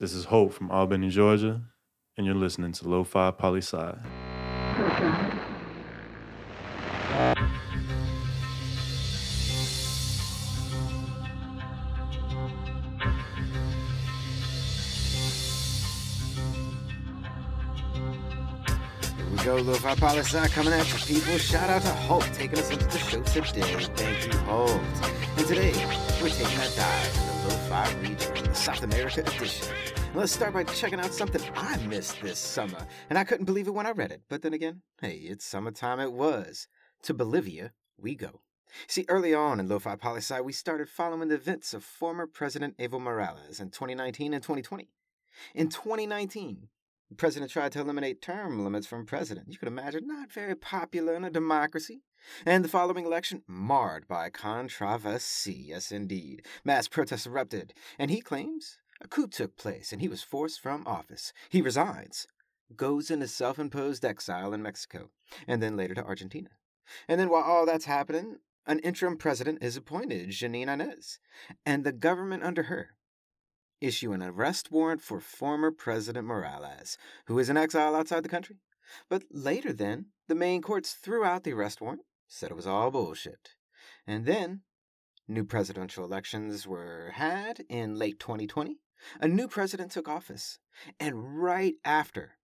This is Hope from Albany, Georgia, and you're listening to Lo-Fi Poli Sci. Go, Lo-Fi Poli Sci coming at you, people. Shout out to Holt taking us into the show today. Thank you, Holt. And today, we're taking a dive South America edition. Let's start by checking out something I missed this summer, and I couldn't believe it when I read it. But then again, hey, it's summertime it was. To Bolivia, we go. See, early on in Lo-Fi Poli Sci, we started following the events of former President Evo Morales in 2019 and 2020. In 2019, the president tried to eliminate term limits from president. You could imagine not very popular in a democracy. And the following election marred by controversy. Yes, indeed. Mass protests erupted, and he claims a coup took place and he was forced from office. He resigns, goes into self imposed exile in Mexico, and then later to Argentina. And then while all that's happening, an interim president is appointed, Jeanine Inez, and the government under her issue an arrest warrant for former President Morales, who is in exile outside the country. But later, then, the main courts threw out the arrest warrant, said it was all bullshit. And then, new presidential elections were had in late 2020. A new president took office. And right after,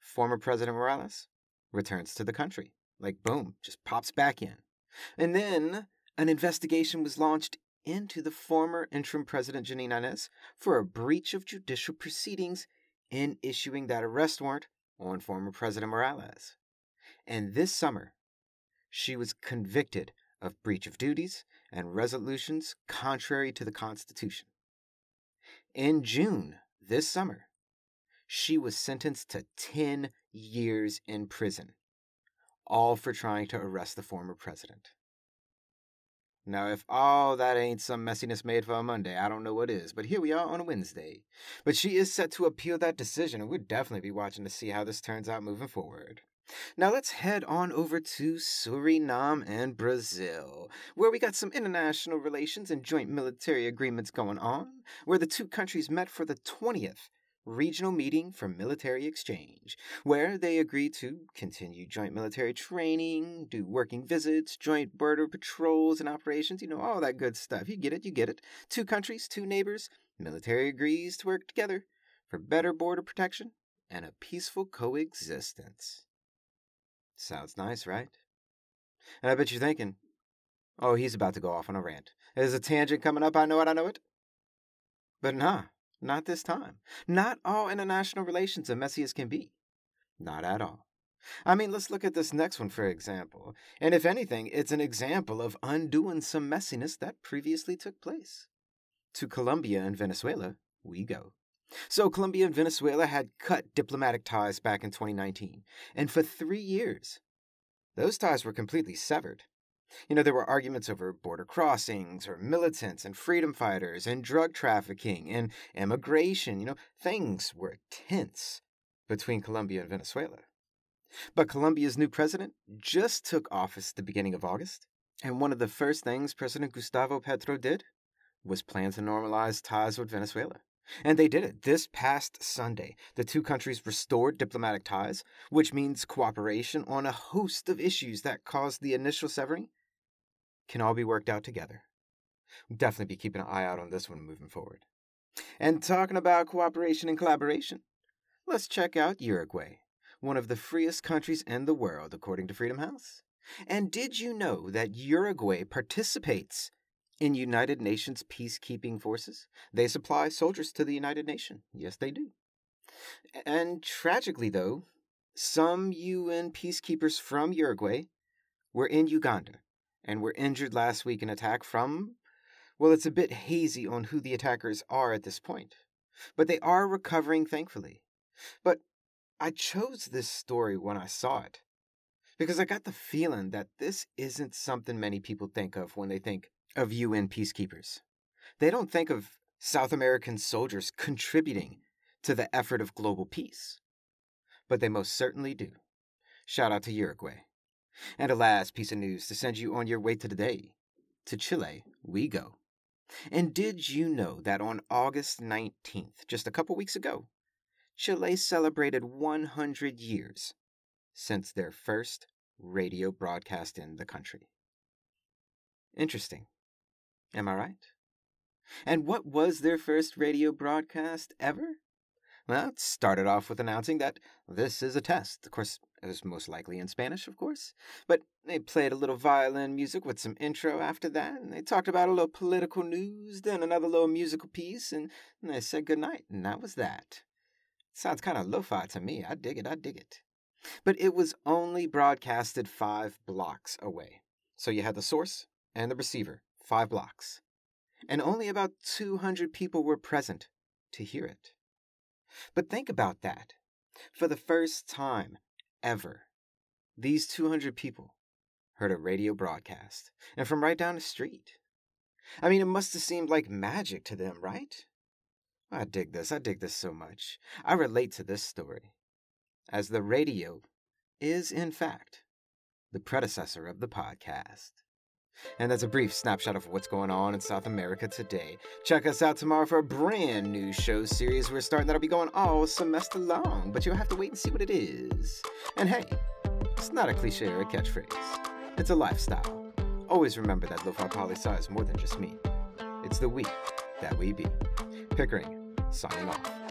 former President Morales returns to the country. Like, boom, just pops back in. And then an investigation was launched into the former interim president Jeanine Inez for a breach of judicial proceedings in issuing that arrest warrant on former President Morales. And this summer, she was convicted of breach of duties and resolutions contrary to the Constitution. In June this summer, she was sentenced to 10 years in prison, all for trying to arrest the former president. Now, if all that ain't some messiness made for a Monday, I don't know what is. But here we are on a Wednesday. But she is set to appeal that decision, and we'll definitely be watching to see how this turns out moving forward. Now let's head on over to Suriname and Brazil, where we got some international relations and joint military agreements going on, where the two countries met for the 20th regional meeting for military exchange, where they agreed to continue joint military training, do working visits, joint border patrols and operations, you know, all that good stuff. You get it, you get it. Two countries, two neighbors, military agrees to work together for better border protection and a peaceful coexistence. Sounds nice, right? And I bet you're thinking, oh, he's about to go off on a rant. There's a tangent coming up, I know it, I know it. But nah, not this time. Not all international relations are messy as can be. Not at all. I mean, let's look at this next one for example. And if anything, it's an example of undoing some messiness that previously took place. To Colombia and Venezuela, we go. So, Colombia and Venezuela had cut diplomatic ties back in 2019. And for three years, those ties were completely severed. You know, there were arguments over border crossings, or militants and freedom fighters, and drug trafficking, and immigration. You know, things were tense between Colombia and Venezuela. But Colombia's new president just took office at the beginning of August, and one of the first things President Gustavo Petro did was plan to normalize ties with Venezuela. And they did it. This past Sunday, the two countries restored diplomatic ties, which means cooperation on a host of issues that caused the initial severing can all be worked out together. We'll definitely be keeping an eye out on this one moving forward. And talking about cooperation and collaboration, let's check out Uruguay, one of the freest countries in the world, according to Freedom House. And did you know that Uruguay participates in United Nations peacekeeping forces? They supply soldiers to the United Nations. Yes, they do. And tragically, though, some UN peacekeepers from Uruguay were in Uganda and were injured last week in attack from, well, it's a bit hazy on who the attackers are at this point. But they are recovering, thankfully. But I chose this story when I saw it because I got the feeling that this isn't something many people think of when they think of UN peacekeepers. They don't think of South American soldiers contributing to the effort of global peace. But they most certainly do. Shout out to Uruguay. And a last piece of news to send you on your way to the day. To Chile, we go. And did you know that on August 19th, just a couple weeks ago, Chile celebrated 100 years since their first radio broadcast in the country? Interesting. Am I right? And what was their first radio broadcast ever? Well, it started off with announcing that this is a test. Of course, it was most likely in Spanish, of course. But they played a little violin music with some intro after that, and they talked about a little political news, then another little musical piece, and, they said goodnight, and that was that. Sounds kind of lo fi to me. I dig it, I dig it. But it was only broadcasted five blocks away. So you had the source and the receiver, five blocks. And only about 200 people were present to hear it. But think about that. For the first time ever, these 200 people heard a radio broadcast, and from right down the street. I mean, it must have seemed like magic to them, right? I dig this. I dig this so much. I relate to this story, as the radio is, in fact, the predecessor of the podcast. And that's a brief snapshot of what's going on in South America today. Check us out tomorrow for a brand new show series we're starting that'll be going all semester long, but you'll have to wait and see what it is. And hey, it's not a cliche or a catchphrase, it's a lifestyle. Always remember that Lo-Fi Poli is more than just me. It's the we that we be. Pickering, signing off.